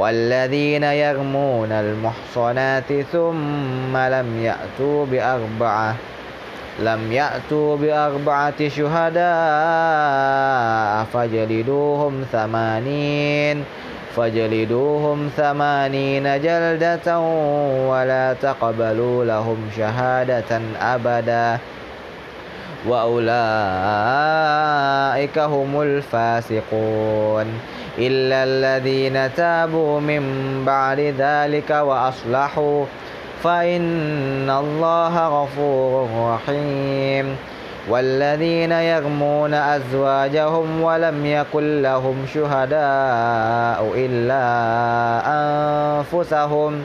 والذين يرمون المحصنات ثم لم يأتوا بأربعة لم يأتوا بأربعة شهداء فجلدوهم ثمانين فجلدوهم ثمانين جلدة ولا تقبلوا لهم شهادة أبدا. وأولئك هم الفاسقون. إلا الذين تابوا من بعد ذلك وأصلحوا فإن الله غفور رحيم. والذين يرمون أزواجهم ولم يكن لهم شهداء إلا أنفسهم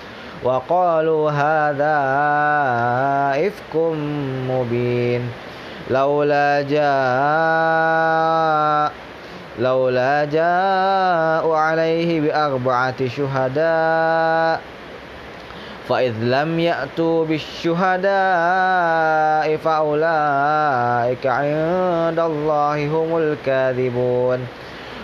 وقالوا هذا إفك مبين. لولا جاء لولا جاءوا عليه بأربعة شهداء. فإذ لم يأتوا بالشهداء فأولئك عند الله هم الكاذبون.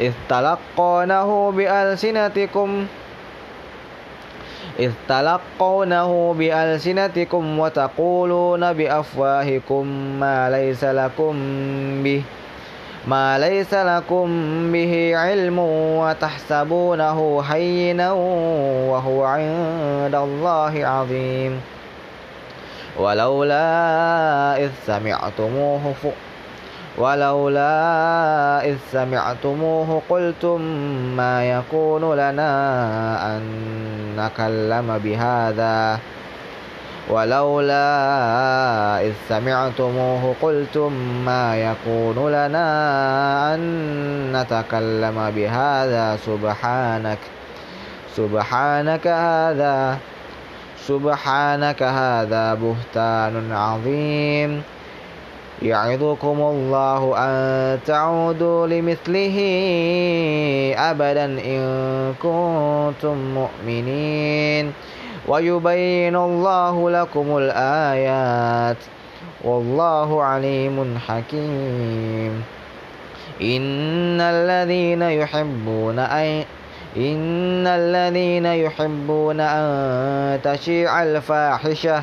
إذ تلقونه بألسنتكم إذ تلقونه بألسنتكم وتقولون بأفواهكم ما ليس لكم به ما ليس لكم به علم وتحسبونه هينا وهو عند الله عظيم. ولولا إذ سمعتموه ولولا إذ سمعتموه قلتم ما يكون لنا أن نكلم بهذا؟ ولولا إذ سمعتموه قلتم ما يكون لنا أن نتكلم بهذا؟ سبحانك سبحانك هذا سبحانك هذا بهتان عظيم. يعظكم الله أن تعودوا لمثله أبدا إن كنتم مؤمنين. ويبين الله لكم الآيات. والله عليم حكيم. إن الذين يحبون أن إن الذين يحبون أن تشيع الفاحشة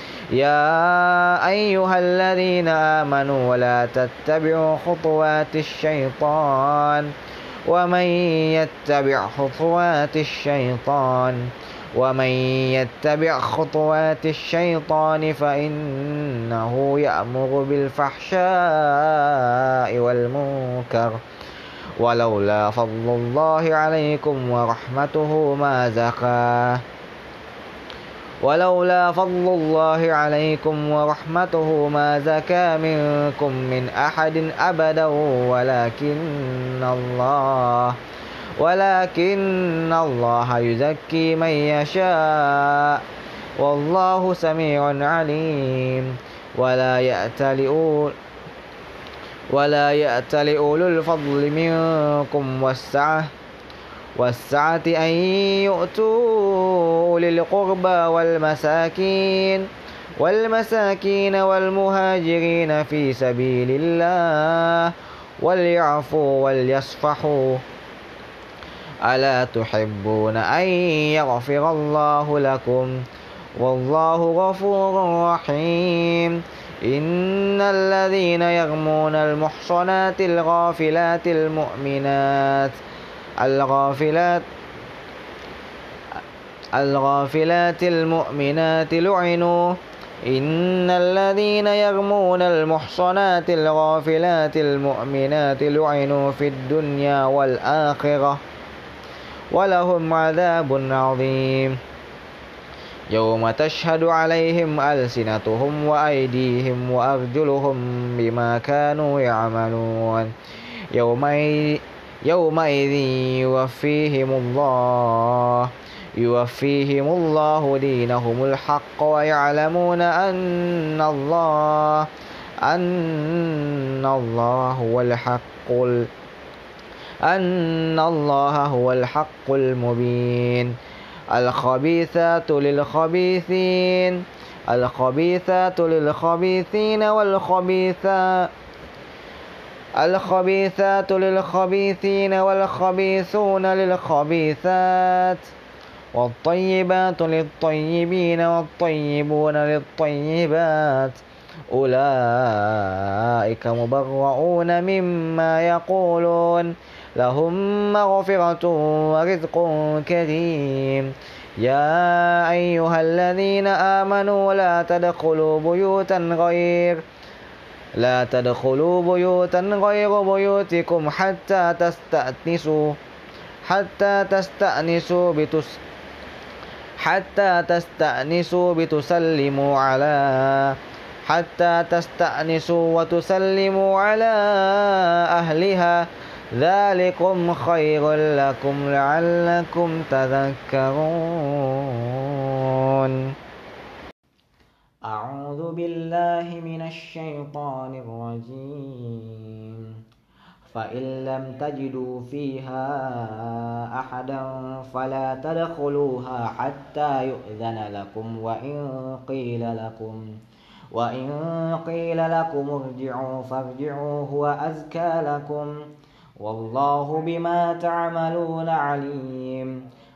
يا أيها الذين آمنوا لا تتبعوا خطوات الشيطان ومن يتبع خطوات الشيطان ومن يتبع خطوات الشيطان فإنه يأمر بالفحشاء والمنكر ولولا فضل الله عليكم ورحمته ما زكاه ولولا فضل الله عليكم ورحمته ما زكى منكم من أحد أبدا ولكن الله ولكن الله يزكي من يشاء. والله سميع عليم. ولا يأتل ولا يأتل أولو الفضل منكم والسعة والسعة أن يؤتوا أولي القربى والمساكين والمساكين والمهاجرين في سبيل الله وليعفوا وليصفحوا. ألا تحبون أن يغفر الله لكم؟ والله غفور رحيم. إن الذين يغمون المحصنات الغافلات المؤمنات الغافلات الغافلات المؤمنات لعنوا. إن الذين يرمون المحصنات الغافلات المؤمنات لعنوا في الدنيا والآخرة. ولهم عذاب عظيم. يوم تشهد عليهم ألسنتهم وأيديهم وأرجلهم بما كانوا يعملون. يومئذ يومئذ يوفيهم الله. يوفيهم الله دينهم الحق ويعلمون أن الله أن الله هو الحق أن الله هو الحق المبين. الخبيثات للخبيثين. الخبيثات للخبيثين والخبيثات الخبيثات للخبيثين والخبيثون للخبيثات والطيبات للطيبين والطيبون للطيبات أولئك مبرؤون مما يقولون لهم مغفرة ورزق كريم يا أيها الذين آمنوا لا تدخلوا بيوتا غير لا تدخلوا بيوتا غير بيوتكم حتى تستأنسوا حتى تستأنسوا بتس حتى تستأنسوا بتسلموا على حتى تستأنسوا وتسلموا على أهلها. ذلكم خير لكم لعلكم تذكرون. أعوذ بالله من الشيطان الرجيم. فإن لم تجدوا فيها أحدا فلا تدخلوها حتى يؤذن لكم وإن قيل لكم وإن قيل لكم ارجعوا فارجعوا هو أزكى لكم. والله بما تعملون عليم.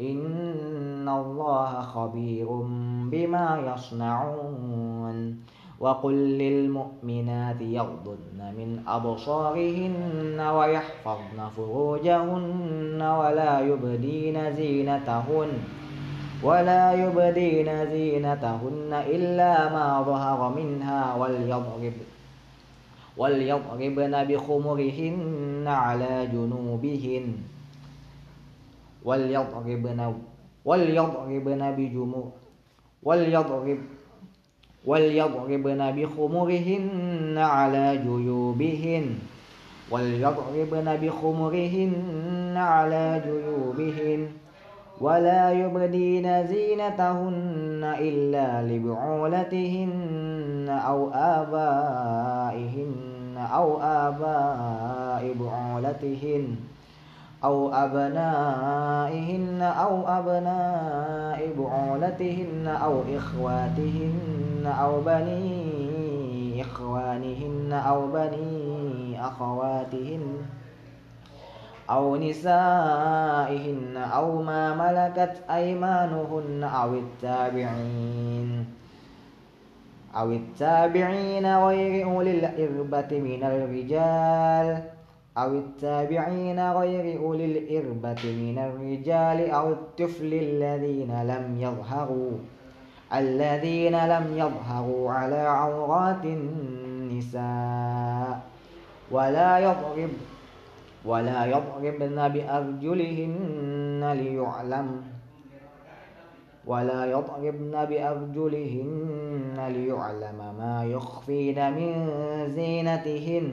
إن الله خبير بما يصنعون وقل للمؤمنات يغضن من أبصارهن ويحفظن فروجهن ولا يبدين زينتهن ولا يبدين زينتهن إلا ما ظهر منها وليضرب وليضربن بخمرهن على جنوبهن وليضربن وليضربن بجمور وليضرب وليضربن بخمرهن على جيوبهن. وليضربن بخمرهن على جيوبهن. ولا يبدين زينتهن إلا لبعولتهن أو آبائهن أو آباء بعولتهن. أو أبنائهن أو أبناء بعولتهن أو إخواتهن أو بني إخوانهن أو بني أخواتهن أو نسائهن أو ما ملكت أيمانهن أو التابعين أو التابعين غير أولي الإربة من الرجال أو التابعين غير أولي الإربة من الرجال أو الطفل الذين لم يظهروا الذين لم يظهروا على عورات النساء. ولا يضرب ولا يضربن بأرجلهن ليعلم ولا يضربن بأرجلهن ليعلم ما يخفين من زينتهن.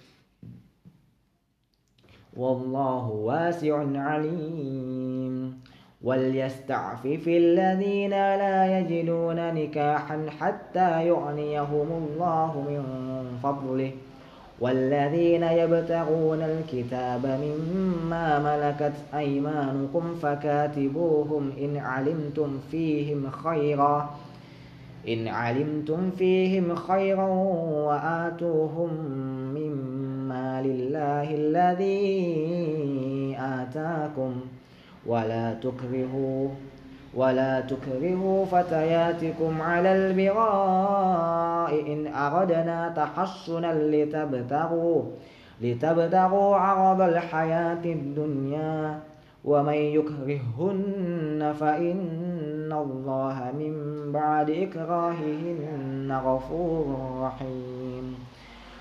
والله واسع عليم. وليستعفف الذين لا يجدون نكاحا حتى يغنيهم الله من فضله. والذين يبتغون الكتاب مما ملكت أيمانكم فكاتبوهم إن علمتم فيهم خيرا. إن علمتم فيهم خيرا وآتوهم لله الذي آتاكم ولا تكرهوا ولا تكرهوا فتياتكم على البغاء إن أردنا تحصنا لتبتغوا لتبتغوا عرض الحياة الدنيا ومن يكرههن فإن الله من بعد إكراههن غفور رحيم.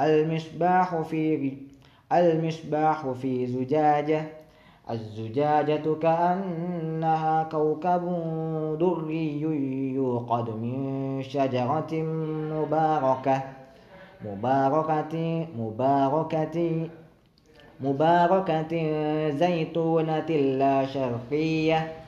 المصباح في المصباح في زجاجة. الزجاجة كأنها كوكب دري يوقد من شجرة مباركة. مباركة مباركة مباركة زيتونة لا شرقية.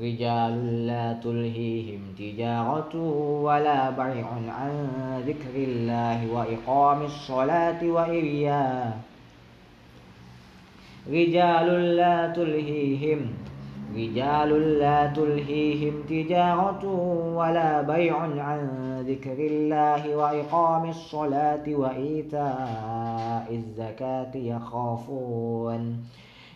رجال لا تلهيهم تجارة ولا بيع عن ذكر الله وإقام الصلاة وإرياء رجال لا تلهيهم رجال لا تلهيهم تجارة ولا بيع عن ذكر الله وإقام الصلاة وإيتاء الزكاة يخافون.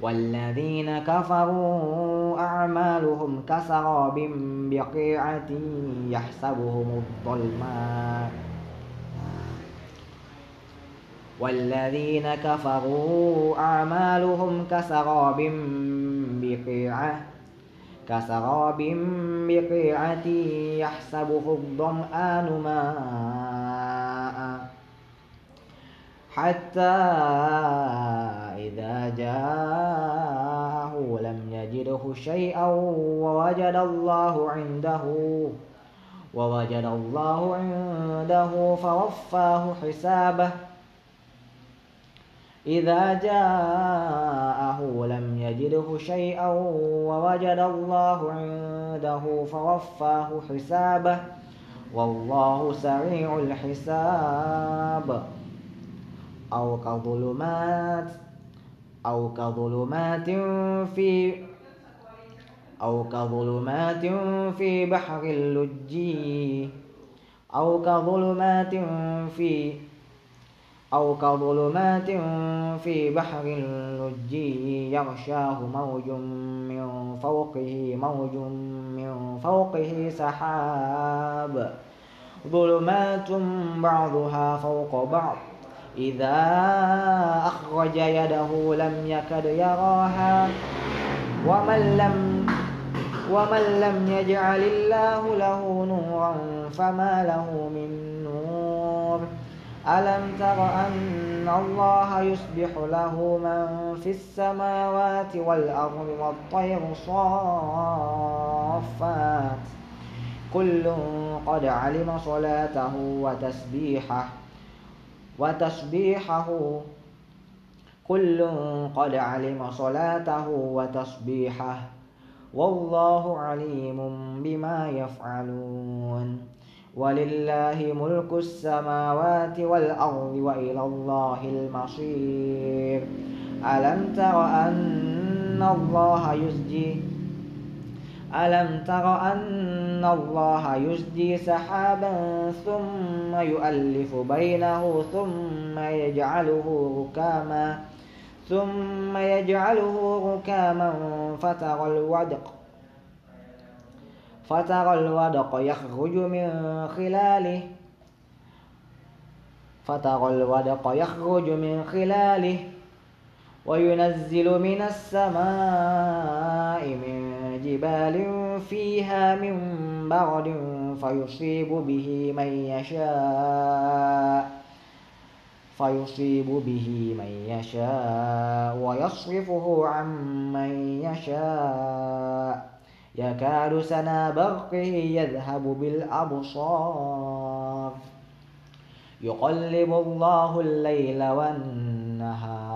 والذين كفروا أعمالهم كسراب بقيعة يحسبهم الظلماء والذين كفروا أعمالهم كسراب بقيعة كسراب بقيعة يحسبه الظمآن ماء حتى إذا جاءه لم يجده شيئا ووجد الله عنده ووجد الله عنده فوفاه حسابه. إذا جاءه لم يجده شيئا ووجد الله عنده فوفاه حسابه. والله سريع الحساب. أو كظلمات. أو كظلمات في أو كظلمات في بحر اللجي أو كظلمات في أو كظلمات في بحر اللجي يغشاه موج من فوقه موج من فوقه سحاب. ظلمات بعضها فوق بعض. إذا أخرج يده لم يكد يراها ومن لم ومن لم يجعل الله له نورا فما له من نور. ألم تر أن الله يسبح له من في السماوات والأرض والطير صافات. كل قد علم صلاته وتسبيحه. وتسبيحه. كل قد علم صلاته وتسبيحه. والله عليم بما يفعلون. ولله ملك السماوات والأرض وإلى الله المصير. ألم تر أن الله يسجي؟ ألم تر أن الله يسجي سحابا ثم يؤلف بينه ثم يجعله ركاما ثم يجعله ركاما فترى الودق فترى الودق يخرج من خلاله فترى الودق يخرج من خلاله وينزل من السماء من جبال فيها من برد فيصيب به من يشاء فيصيب به من يشاء ويصرفه عن من يشاء. يكاد سنا برقه يذهب بالأبصار. يقلب الله الليل والنهار.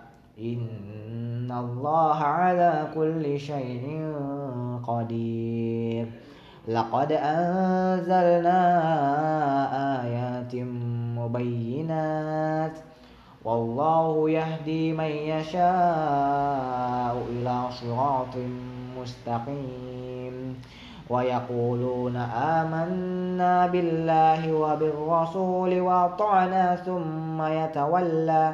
إن الله على كل شيء قدير. لقد أنزلنا آيات مبينات. والله يهدي من يشاء إلى صراط مستقيم. ويقولون آمنا بالله وبالرسول وأطعنا ثم يتولى.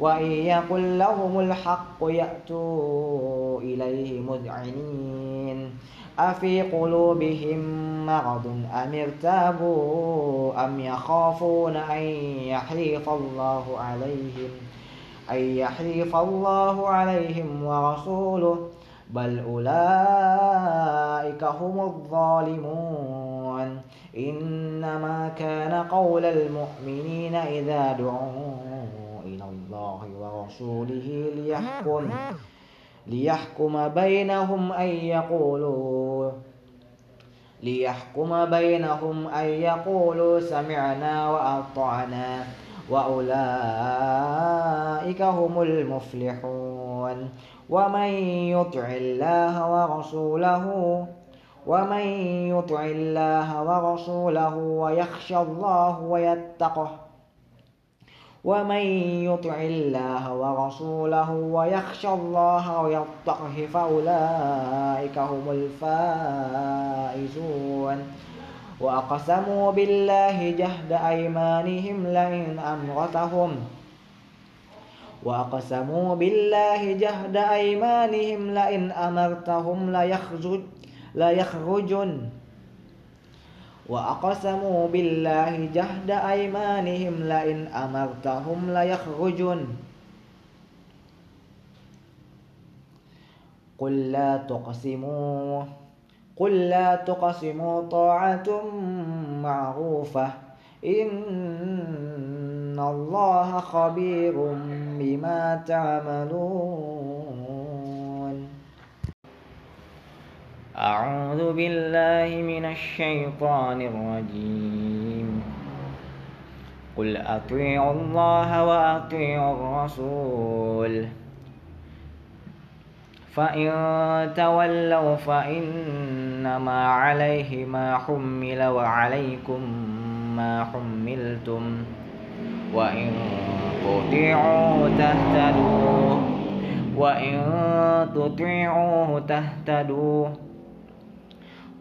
وإن يقل لهم الحق يأتوا إليه مذعنين. أفي قلوبهم مرض أم ارتابوا أم يخافون أن يحيف الله عليهم أن يحيف الله عليهم ورسوله؟ بل أولئك هم الظالمون. إنما كان قول المؤمنين إذا دعوا الله ورسوله ليحكم ليحكم بينهم أن يقولوا ليحكم بينهم أن يقولوا سمعنا وأطعنا وأولئك هم المفلحون. ومن يطع الله ورسوله ومن يطع الله ورسوله ويخشى الله ويتقه ومن يطع الله ورسوله ويخشى الله ويتقه فأولئك هم الفائزون وأقسموا بالله جهد أيمانهم لئن أمرتهم وأقسموا بالله جهد أيمانهم لئن أمرتهم ليخرج ليخرجن وأقسموا بالله جهد أيمانهم لئن أمرتهم ليخرجن قل لا تقسموا قل لا تقسموا طاعة معروفة. إن الله خبير بما تعملون. أعوذ بالله من الشيطان الرجيم. قل أطيعوا الله وأطيعوا الرسول. فإن تولوا فإنما عليه ما حمل وعليكم ما حملتم. وإن تطيعوه تهتدوا. وإن تطيعوه تهتدوا.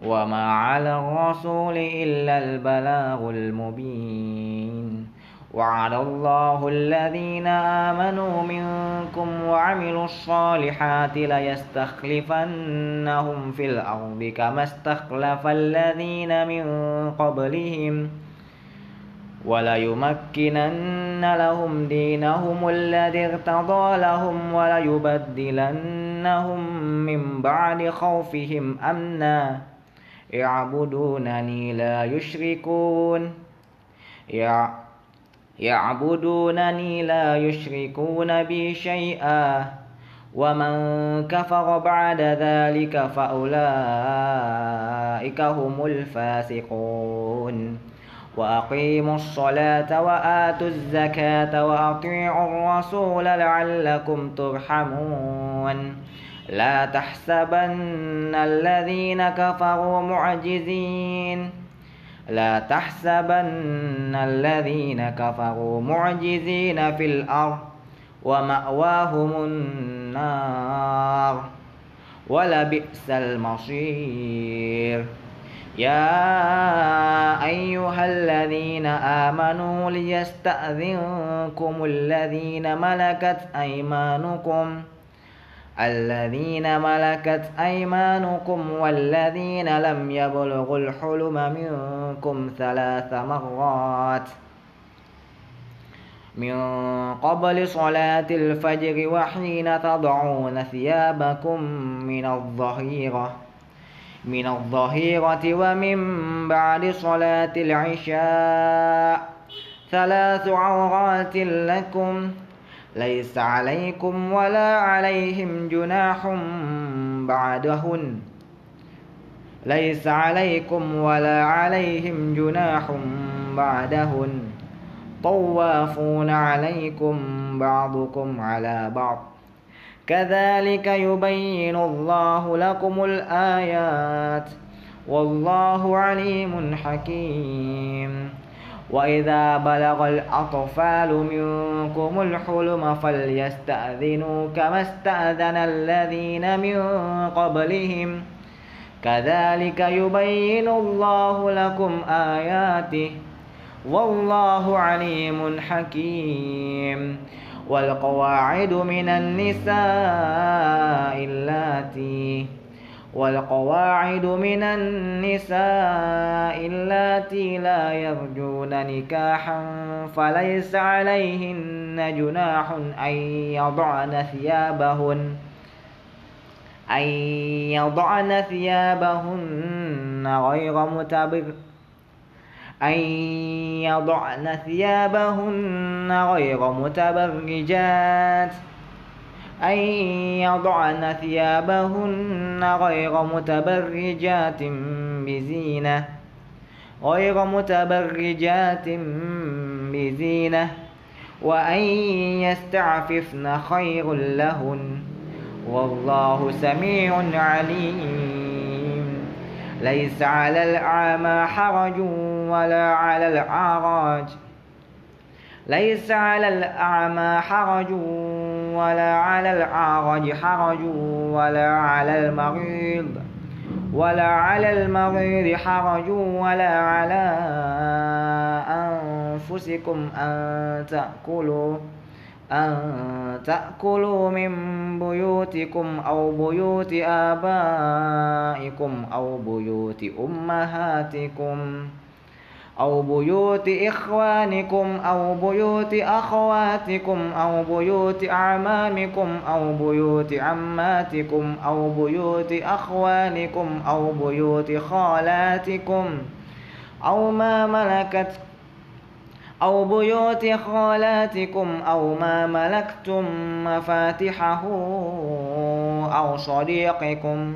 وما على الرسول إلا البلاغ المبين وعلى الله الذين آمنوا منكم وعملوا الصالحات ليستخلفنهم في الأرض كما استخلف الذين من قبلهم وليمكنن لهم دينهم الذي ارتضى لهم وليبدلنهم من بعد خوفهم أمنا يعبدونني لا يشركون. يعبدونني لا يشركون بي شيئا. ومن كفر بعد ذلك فأولئك هم الفاسقون. وأقيموا الصلاة وآتوا الزكاة وأطيعوا الرسول لعلكم ترحمون. لا تحسبن الذين كفروا معجزين. لا تحسبن الذين كفروا معجزين في الأرض ومأواهم النار. ولبئس المصير. يا أيها الذين آمنوا ليستأذنكم الذين ملكت أيمانكم. الذين ملكت أيمانكم والذين لم يبلغوا الحلم منكم ثلاث مرات من قبل صلاة الفجر وحين تضعون ثيابكم من الظهيرة من الظهيرة ومن بعد صلاة العشاء ثلاث عورات لكم ليس عليكم ولا عليهم جناح بعدهن. ليس عليكم ولا عليهم جناح بعدهن. طوافون عليكم بعضكم على بعض. كذلك يبين الله لكم الآيات. والله عليم حكيم. وإذا بلغ الأطفال منكم الحلم فليستأذنوا كما استأذن الذين من قبلهم كذلك يبين الله لكم آياته والله عليم حكيم والقواعد من النساء اللاتي والقواعد من النساء اللاتي لا يرجون نكاحا فليس عليهن جناح أن يضعن ثيابهن أن يضعن ثيابهن غير متبر أن يضعن ثيابهن غير متبرجات. أن يضعن ثيابهن غير متبرجات بزينة غير متبرجات بزينة وأن يستعففن خير لهن. والله سميع عليم. ليس على الأعمى حرج ولا على الأعراج. ليس على الأعمى حرج ولا على الأعرج حرج ولا على المريض ولا على المريض حرج ولا على أنفسكم أن تأكلوا أن تأكلوا من بيوتكم أو بيوت آبائكم أو بيوت أمهاتكم. أو بيوت إخوانكم أو بيوت أخواتكم أو بيوت أعمامكم أو بيوت عماتكم أو بيوت أخوانكم أو بيوت خالاتكم أو ما ملكت أو بيوت خالاتكم أو ما ملكتم مفاتحه أو صديقكم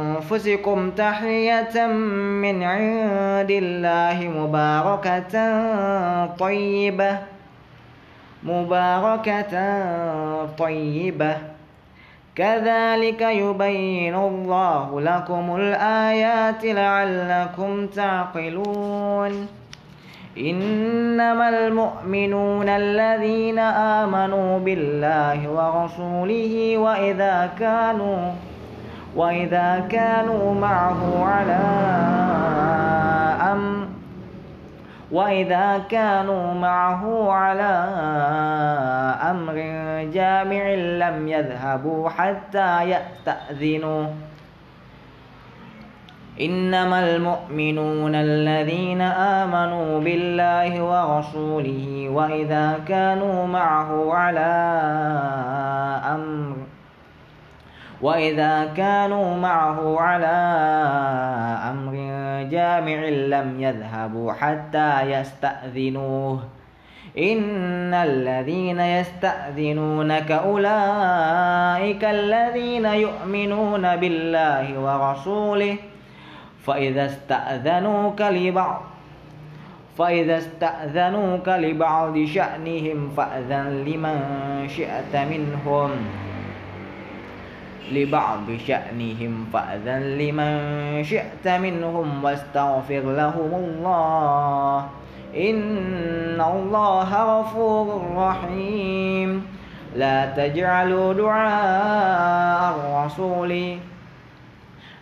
أنفسكم تحية من عند الله مباركة طيبة مباركة طيبة. كذلك يبين الله لكم الآيات لعلكم تعقلون. إنما المؤمنون الذين آمنوا بالله ورسوله وإذا كانوا وإذا كانوا معه على أمر وإذا كانوا معه على أمر جامع لم يذهبوا حتى يستأذنوا إنما المؤمنون الذين آمنوا بالله ورسوله وإذا كانوا معه على وإذا كانوا معه على أمر جامع لم يذهبوا حتى يستأذنوه. إن الذين يستأذنونك أولئك الذين يؤمنون بالله ورسوله. فإذا استأذنوك لبعض فإذا استأذنوك لبعض شأنهم فأذن لمن شئت منهم. لبعض شأنهم فأذن لمن شئت منهم واستغفر لهم الله. إن الله غفور رحيم. لا تجعلوا دعاء الرسول.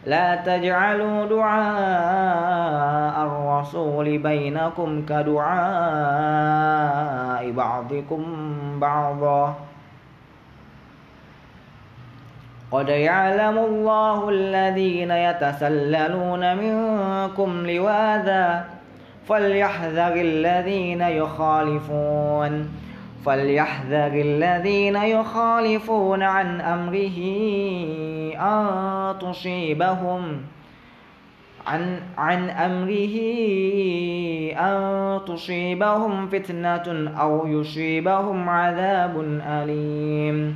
لا تجعلوا دعاء الرسول بينكم كدعاء بعضكم بعضا. قد يعلم الله الذين يتسللون منكم لواذا فليحذر الذين يخالفون فليحذر الذين يخالفون عن أمره أن تصيبهم عن عن أمره أن تصيبهم فتنة أو يصيبهم عذاب أليم